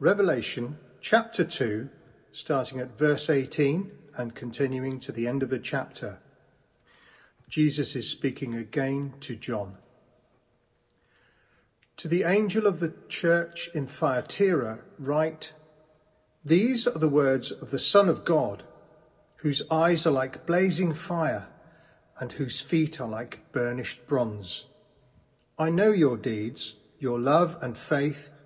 Revelation chapter 2, starting at verse 18 and continuing to the end of the chapter. Jesus is speaking again to John. To the angel of the church in Thyatira, write These are the words of the Son of God, whose eyes are like blazing fire and whose feet are like burnished bronze. I know your deeds, your love and faith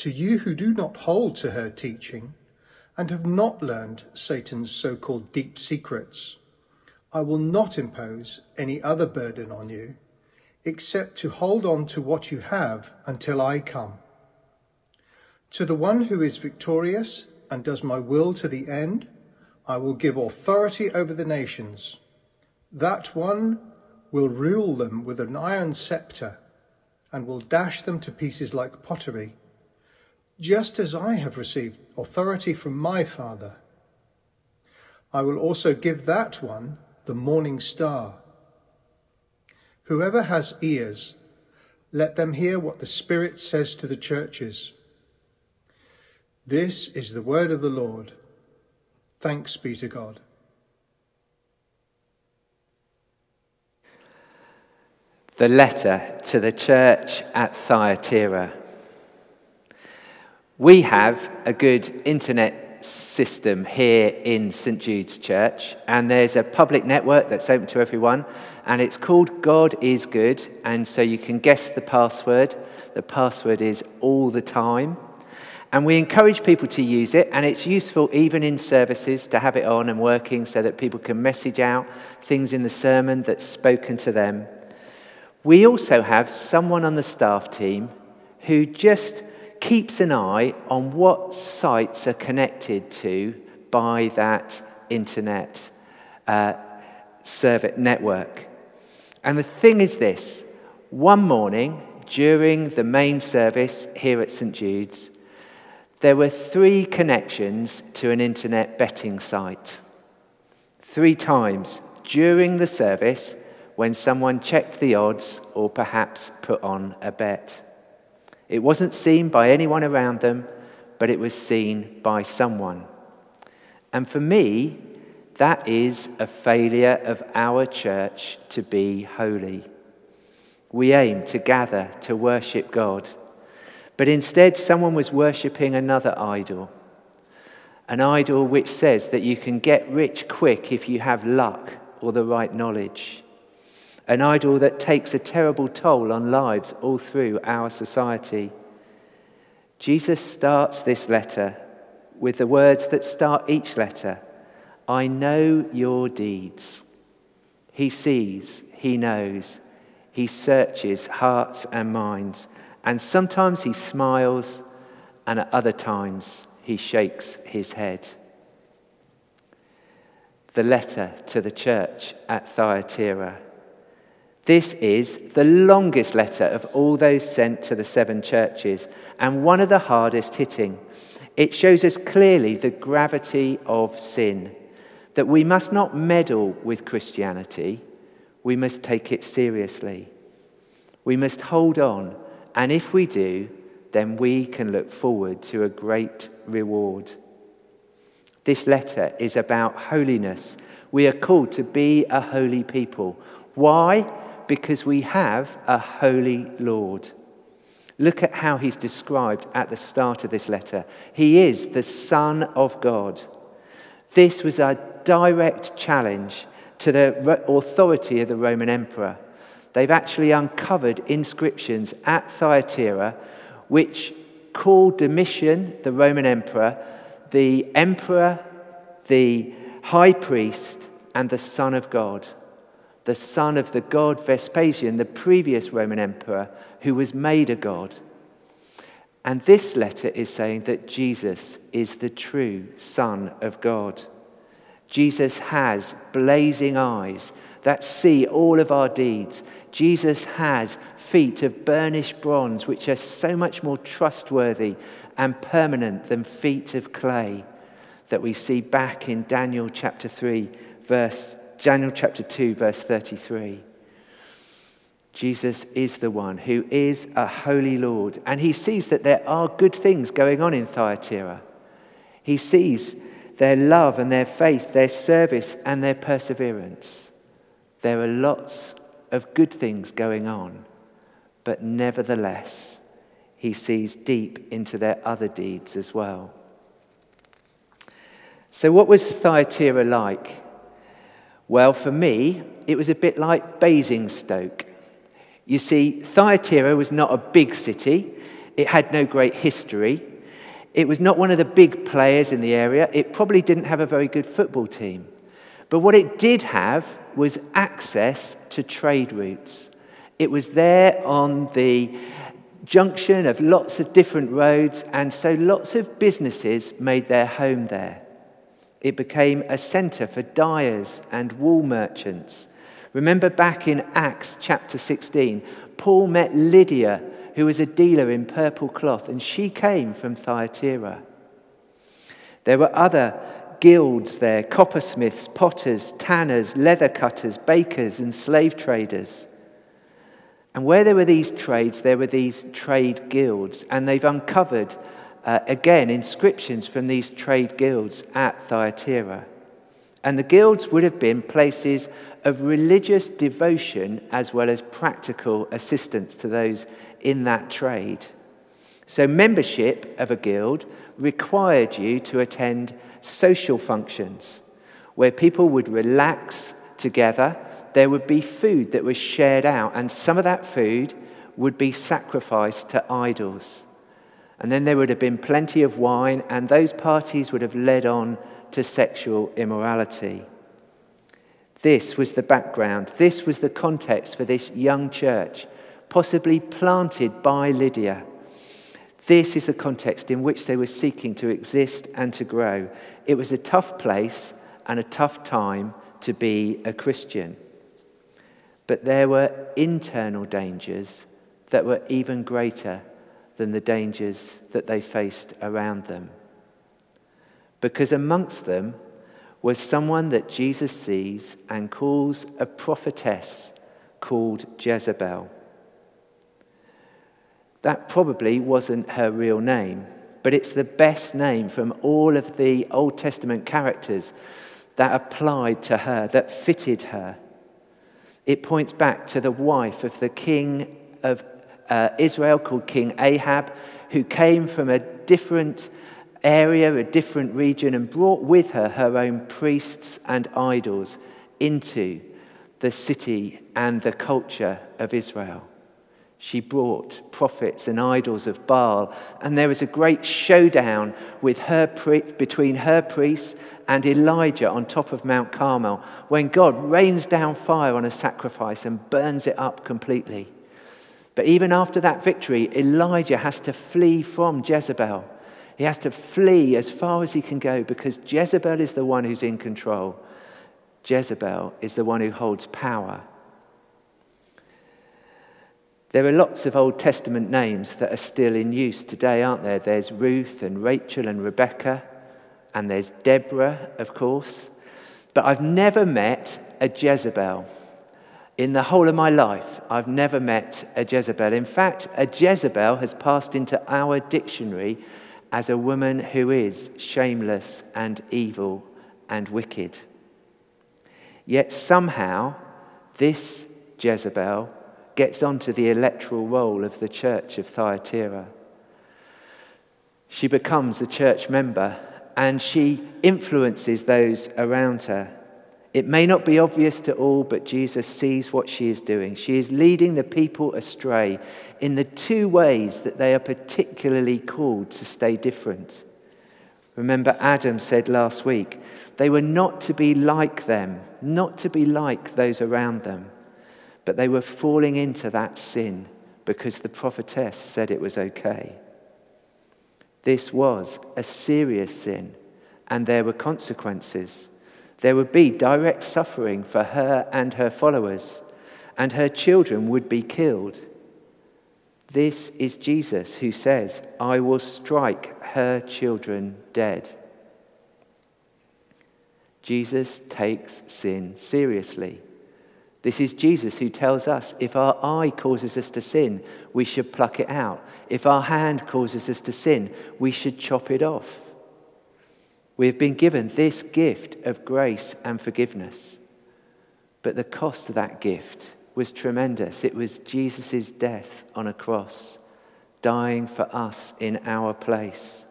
to you who do not hold to her teaching and have not learned Satan's so-called deep secrets, I will not impose any other burden on you except to hold on to what you have until I come. To the one who is victorious and does my will to the end, I will give authority over the nations. That one will rule them with an iron scepter and will dash them to pieces like pottery just as I have received authority from my Father. I will also give that one the morning star. Whoever has ears, let them hear what the Spirit says to the churches. This is the word of the Lord. Thanks be to God. The letter to the church at Thyatira. We have a good internet system here in St Jude's Church, and there's a public network that's open to everyone, and it's called God is Good, and so you can guess the password. The password is all the time. And we encourage people to use it, and it's useful even in services to have it on and working so that people can message out things in the sermon that's spoken to them. We also have someone on the staff team who just keeps an eye on what sites are connected to by that internet uh, network. And the thing is this one morning during the main service here at St. Jude's, there were three connections to an internet betting site. Three times during the service when someone checked the odds or perhaps put on a bet. It wasn't seen by anyone around them, but it was seen by someone. And for me, that is a failure of our church to be holy. We aim to gather to worship God, but instead, someone was worshipping another idol. An idol which says that you can get rich quick if you have luck or the right knowledge an idol that takes a terrible toll on lives all through our society. Jesus starts this letter with the words that start each letter I know your deeds. He sees, he knows, he searches hearts and minds, and sometimes he smiles, and at other times he shakes his head. The letter to the church at Thyatira. This is the longest letter of all those sent to the seven churches, and one of the hardest hitting. It shows us clearly the gravity of sin, that we must not meddle with Christianity, we must take it seriously. We must hold on, and if we do, then we can look forward to a great reward. This letter is about holiness. We are called to be a holy people. Why? Because we have a holy Lord. Look at how he's described at the start of this letter. He is the Son of God. This was a direct challenge to the authority of the Roman emperor. They've actually uncovered inscriptions at Thyatira which called Domitian, the Roman emperor, the emperor, the high priest, and the Son of God, the son of the god Vespasian, the previous Roman emperor, who was made a god. And this letter is saying that Jesus is the true Son of God. Jesus has blazing eyes that see all of our deeds. Jesus has feet of burnished bronze, which are so much more trustworthy and permanent than feet of clay that we see back in Daniel chapter 3, verse Daniel chapter 2, verse 33. Jesus is the one who is a holy Lord, and he sees that there are good things going on in Thyatira. He sees their love and their faith, their service and their perseverance. There are lots of good things going on, but nevertheless, he sees deep into their other deeds as well. So, what was Thyatira like? Well, for me, it was a bit like Basingstoke. You see, Thyatira was not a big city, it had no great history. It was not one of the big players in the area. It probably didn't have a very good football team. But what it did have was access to trade routes. It was there on the junction of lots of different roads, and so lots of businesses made their home there. It became a centre for dyers and wool merchants. Remember back in Acts chapter 16, Paul met Lydia, who was a dealer in purple cloth, and she came from Thyatira. There were other guilds there coppersmiths, potters, tanners, leather cutters, bakers, and slave traders. And where there were these trades, there were these trade guilds, and they've uncovered uh, again inscriptions from these trade guilds at Thyatira. And the guilds would have been places of religious devotion as well as practical assistance to those in that trade. So, membership of a guild required you to attend social functions where people would relax together. There would be food that was shared out, and some of that food would be sacrificed to idols. And then there would have been plenty of wine, and those parties would have led on to sexual immorality. This was the background, this was the context for this young church, possibly planted by Lydia. This is the context in which they were seeking to exist and to grow. It was a tough place and a tough time to be a Christian. But there were internal dangers that were even greater than the dangers that they faced around them. Because amongst them was someone that Jesus sees and calls a prophetess called Jezebel. That probably wasn't her real name, but it's the best name from all of the Old Testament characters that applied to her, that fitted her. It points back to the wife of the king of uh, Israel called King Ahab, who came from a different area, a different region, and brought with her her own priests and idols into the city and the culture of Israel. She brought prophets and idols of Baal, and there was a great showdown with her between her priests and Elijah on top of Mount Carmel when God rains down fire on a sacrifice and burns it up completely. But even after that victory, Elijah has to flee from Jezebel. He has to flee as far as he can go because Jezebel is the one who's in control. Jezebel is the one who holds power. There are lots of Old Testament names that are still in use today, aren't there? There's Ruth and Rachel and Rebecca, and there's Deborah, of course. But I've never met a Jezebel. In the whole of my life, I've never met a Jezebel. In fact, a Jezebel has passed into our dictionary as a woman who is shameless and evil and wicked. Yet somehow, this Jezebel gets onto the electoral roll of the church of Thyatira. She becomes a church member and she influences those around her. It may not be obvious to all, but Jesus sees what she is doing. She is leading the people astray in the two ways that they are particularly called to stay different. Remember, Adam said last week, they were not to be like them, not to be like those around them, but they were falling into that sin because the prophetess said it was okay. This was a serious sin, and there were consequences. There would be direct suffering for her and her followers, and her children would be killed. This is Jesus who says, I will strike her children dead. Jesus takes sin seriously. This is Jesus who tells us if our eye causes us to sin, we should pluck it out. If our hand causes us to sin, we should chop it off. We have been given this gift of grace and forgiveness. But the cost of that gift was tremendous. It was Jesus' death on a cross, dying for us in our place.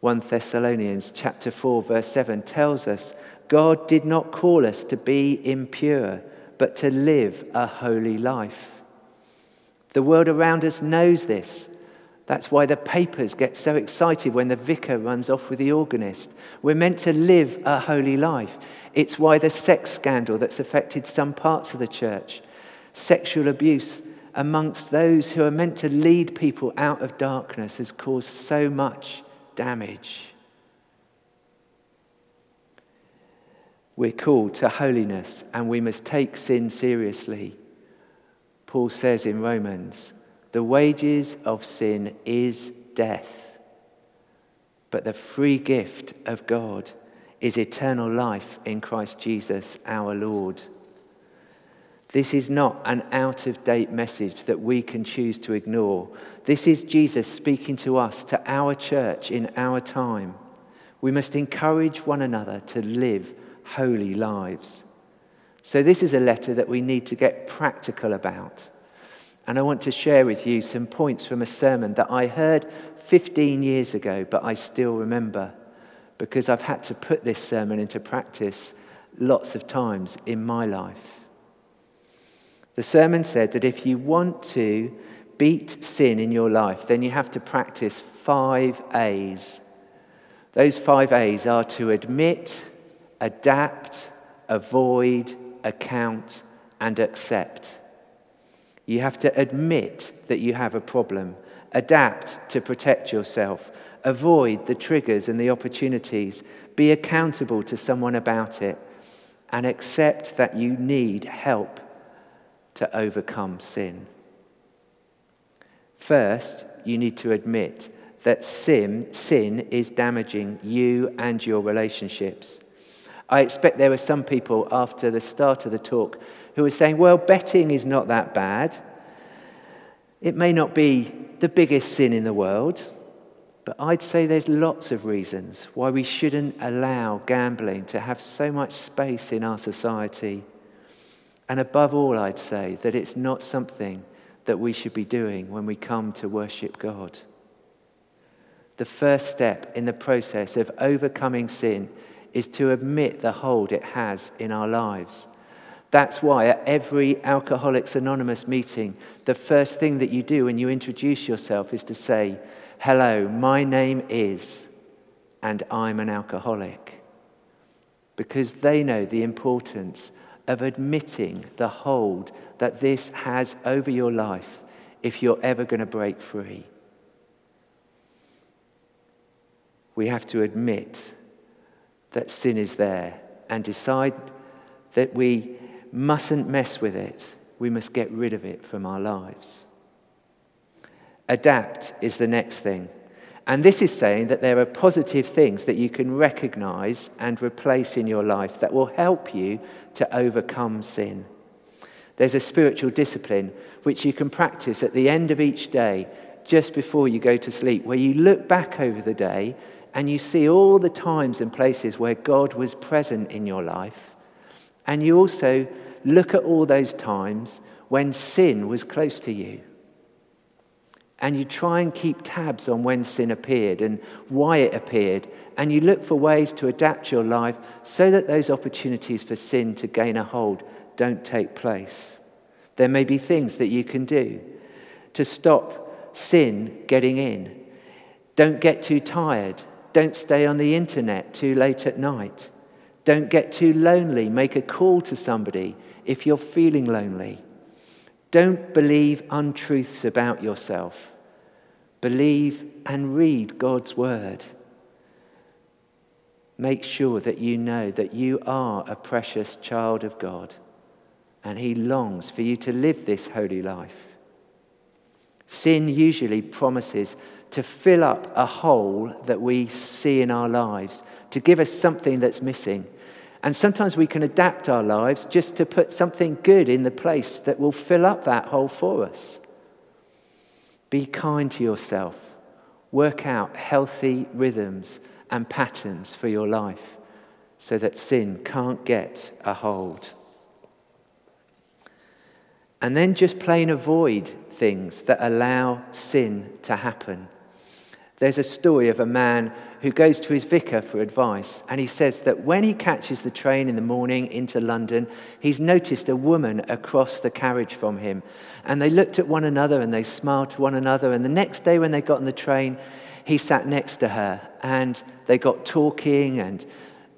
1 Thessalonians chapter 4 verse 7 tells us God did not call us to be impure, but to live a holy life. The world around us knows this. That's why the papers get so excited when the vicar runs off with the organist. We're meant to live a holy life. It's why the sex scandal that's affected some parts of the church, sexual abuse amongst those who are meant to lead people out of darkness, has caused so much damage. We're called to holiness and we must take sin seriously. Paul says in Romans, the wages of sin is death, but the free gift of God is eternal life in Christ Jesus our Lord. This is not an out of date message that we can choose to ignore. This is Jesus speaking to us, to our church in our time. We must encourage one another to live holy lives. So, this is a letter that we need to get practical about. And I want to share with you some points from a sermon that I heard 15 years ago, but I still remember because I've had to put this sermon into practice lots of times in my life. The sermon said that if you want to beat sin in your life, then you have to practice five A's. Those five A's are to admit, adapt, avoid, account, and accept. You have to admit that you have a problem, adapt to protect yourself, avoid the triggers and the opportunities, be accountable to someone about it, and accept that you need help to overcome sin. First, you need to admit that sin, sin is damaging you and your relationships. I expect there were some people after the start of the talk who were saying, well, betting is not that bad. It may not be the biggest sin in the world, but I'd say there's lots of reasons why we shouldn't allow gambling to have so much space in our society. And above all, I'd say that it's not something that we should be doing when we come to worship God. The first step in the process of overcoming sin is to admit the hold it has in our lives that's why at every Alcoholics Anonymous meeting, the first thing that you do when you introduce yourself is to say, Hello, my name is, and I'm an alcoholic. Because they know the importance of admitting the hold that this has over your life if you're ever going to break free. We have to admit that sin is there and decide that we mustn't mess with it. We must get rid of it from our lives. Adapt is the next thing. And this is saying that there are positive things that you can recognize and replace in your life that will help you to overcome sin. There's a spiritual discipline which you can practice at the end of each day, just before you go to sleep, where you look back over the day and you see all the times and places where God was present in your life and you also look at all those times when sin was close to you. And you try and keep tabs on when sin appeared and why it appeared. And you look for ways to adapt your life so that those opportunities for sin to gain a hold don't take place. There may be things that you can do to stop sin getting in. Don't get too tired. Don't stay on the internet too late at night. Don't get too lonely. Make a call to somebody if you're feeling lonely. Don't believe untruths about yourself. Believe and read God's word. Make sure that you know that you are a precious child of God and He longs for you to live this holy life. Sin usually promises to fill up a hole that we see in our lives, to give us something that's missing. And sometimes we can adapt our lives just to put something good in the place that will fill up that hole for us. Be kind to yourself. Work out healthy rhythms and patterns for your life so that sin can't get a hold. And then just plain avoid things that allow sin to happen. There's a story of a man who goes to his vicar for advice, and he says that when he catches the train in the morning into London, he's noticed a woman across the carriage from him. And they looked at one another and they smiled to one another. And the next day, when they got on the train, he sat next to her and they got talking. And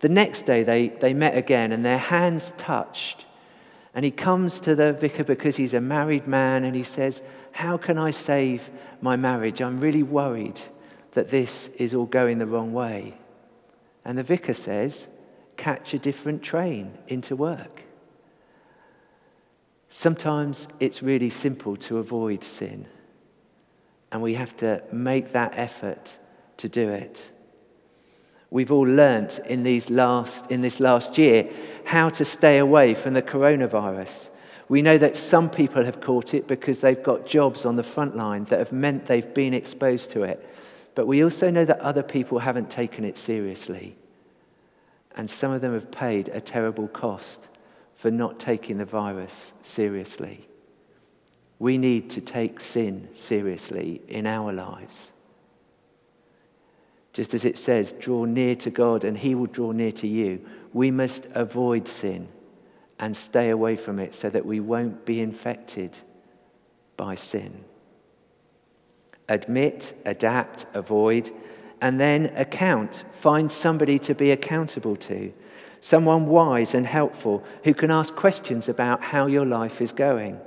the next day, they, they met again and their hands touched. And he comes to the vicar because he's a married man and he says, How can I save my marriage? I'm really worried that this is all going the wrong way. And the vicar says, Catch a different train into work. Sometimes it's really simple to avoid sin, and we have to make that effort to do it. We've all learnt in, these last, in this last year how to stay away from the coronavirus. We know that some people have caught it because they've got jobs on the front line that have meant they've been exposed to it. But we also know that other people haven't taken it seriously. And some of them have paid a terrible cost for not taking the virus seriously. We need to take sin seriously in our lives. Just as it says, draw near to God and he will draw near to you, we must avoid sin and stay away from it so that we won't be infected by sin. Admit, adapt, avoid, and then account. Find somebody to be accountable to, someone wise and helpful who can ask questions about how your life is going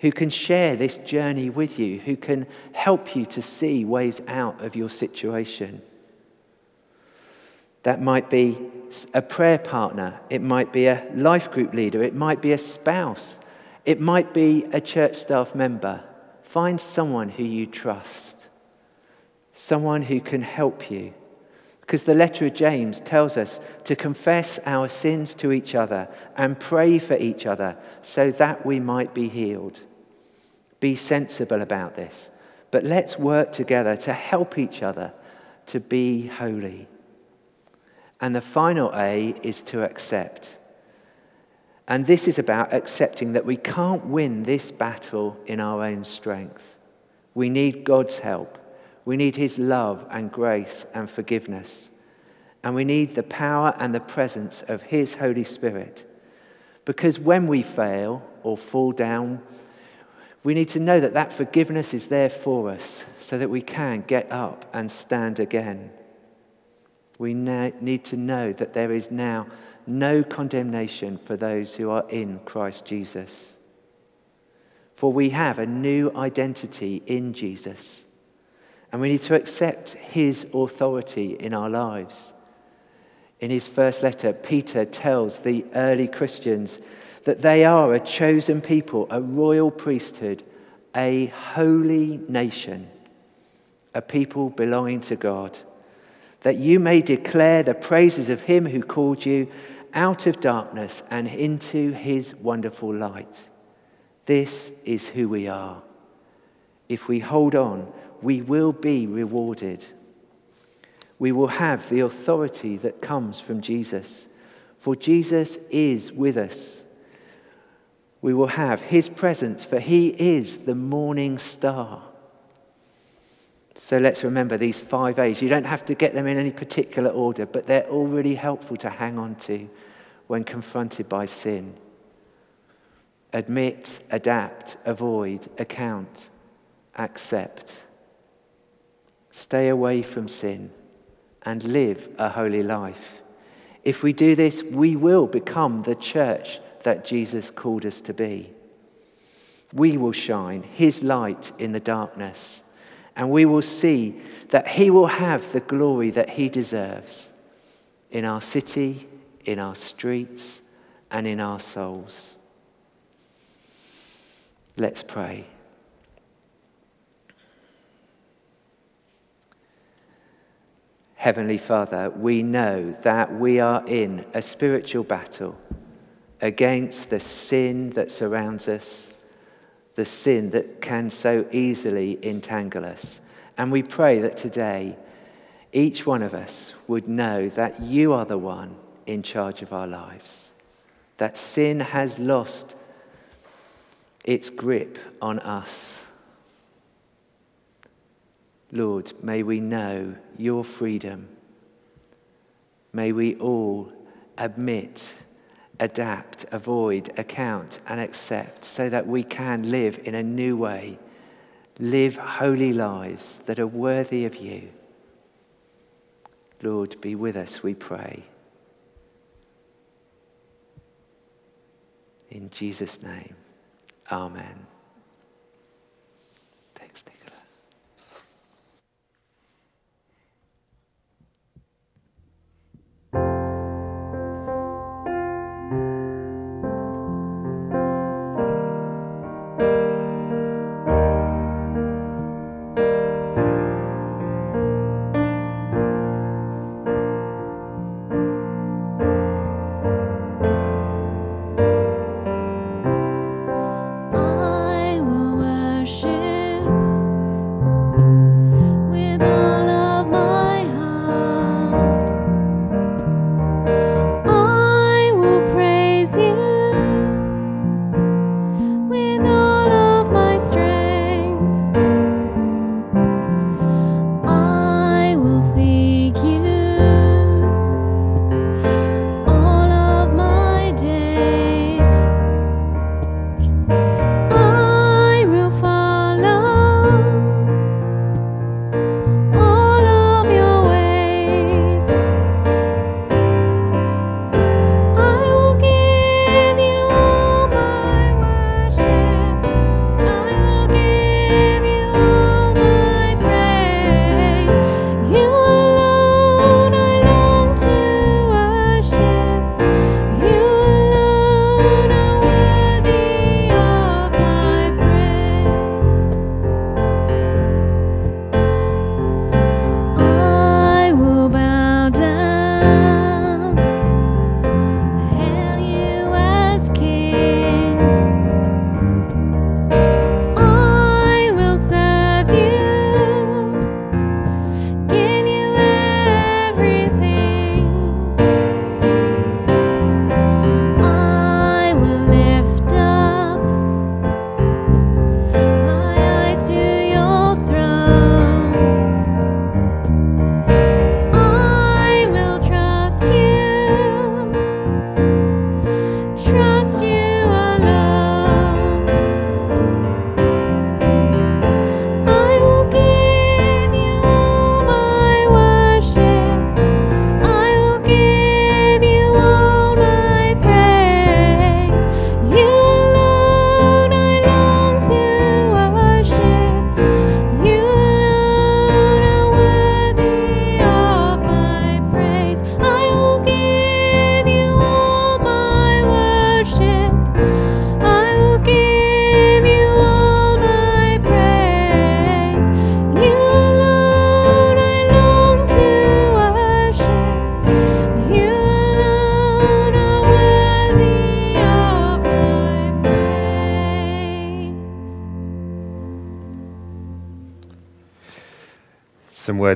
who can share this journey with you, who can help you to see ways out of your situation. That might be a prayer partner, it might be a life group leader, it might be a spouse, it might be a church staff member. Find someone who you trust, someone who can help you. Because the letter of James tells us to confess our sins to each other and pray for each other so that we might be healed. Be sensible about this. But let's work together to help each other to be holy. And the final A is to accept. And this is about accepting that we can't win this battle in our own strength. We need God's help. We need His love and grace and forgiveness. And we need the power and the presence of His Holy Spirit. Because when we fail or fall down, we need to know that that forgiveness is there for us so that we can get up and stand again. We need to know that there is now no condemnation for those who are in Christ Jesus. For we have a new identity in Jesus, and we need to accept his authority in our lives. In his first letter, Peter tells the early Christians that they are a chosen people, a royal priesthood, a holy nation, a people belonging to God, that you may declare the praises of him who called you out of darkness and into his wonderful light. This is who we are. If we hold on, we will be rewarded. We will have the authority that comes from Jesus, for Jesus is with us We will have his presence, for he is the morning star. So let's remember these five A's. You don't have to get them in any particular order, but they're all really helpful to hang on to when confronted by sin. Admit, adapt, avoid, account, accept. Stay away from sin and live a holy life. If we do this, we will become the church that Jesus called us to be. We will shine his light in the darkness, and we will see that he will have the glory that he deserves in our city, in our streets, and in our souls. Let's pray. Heavenly Father, we know that we are in a spiritual battle against the sin that surrounds us, the sin that can so easily entangle us. And we pray that today each one of us would know that you are the one in charge of our lives, that sin has lost its grip on us Lord, may we know your freedom. May we all admit, adapt, avoid, account, and accept so that we can live in a new way, live holy lives that are worthy of you. Lord, be with us, we pray. In Jesus' name, amen.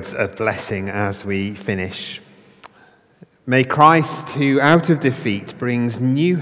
Words of blessing as we finish. May Christ, who out of defeat brings new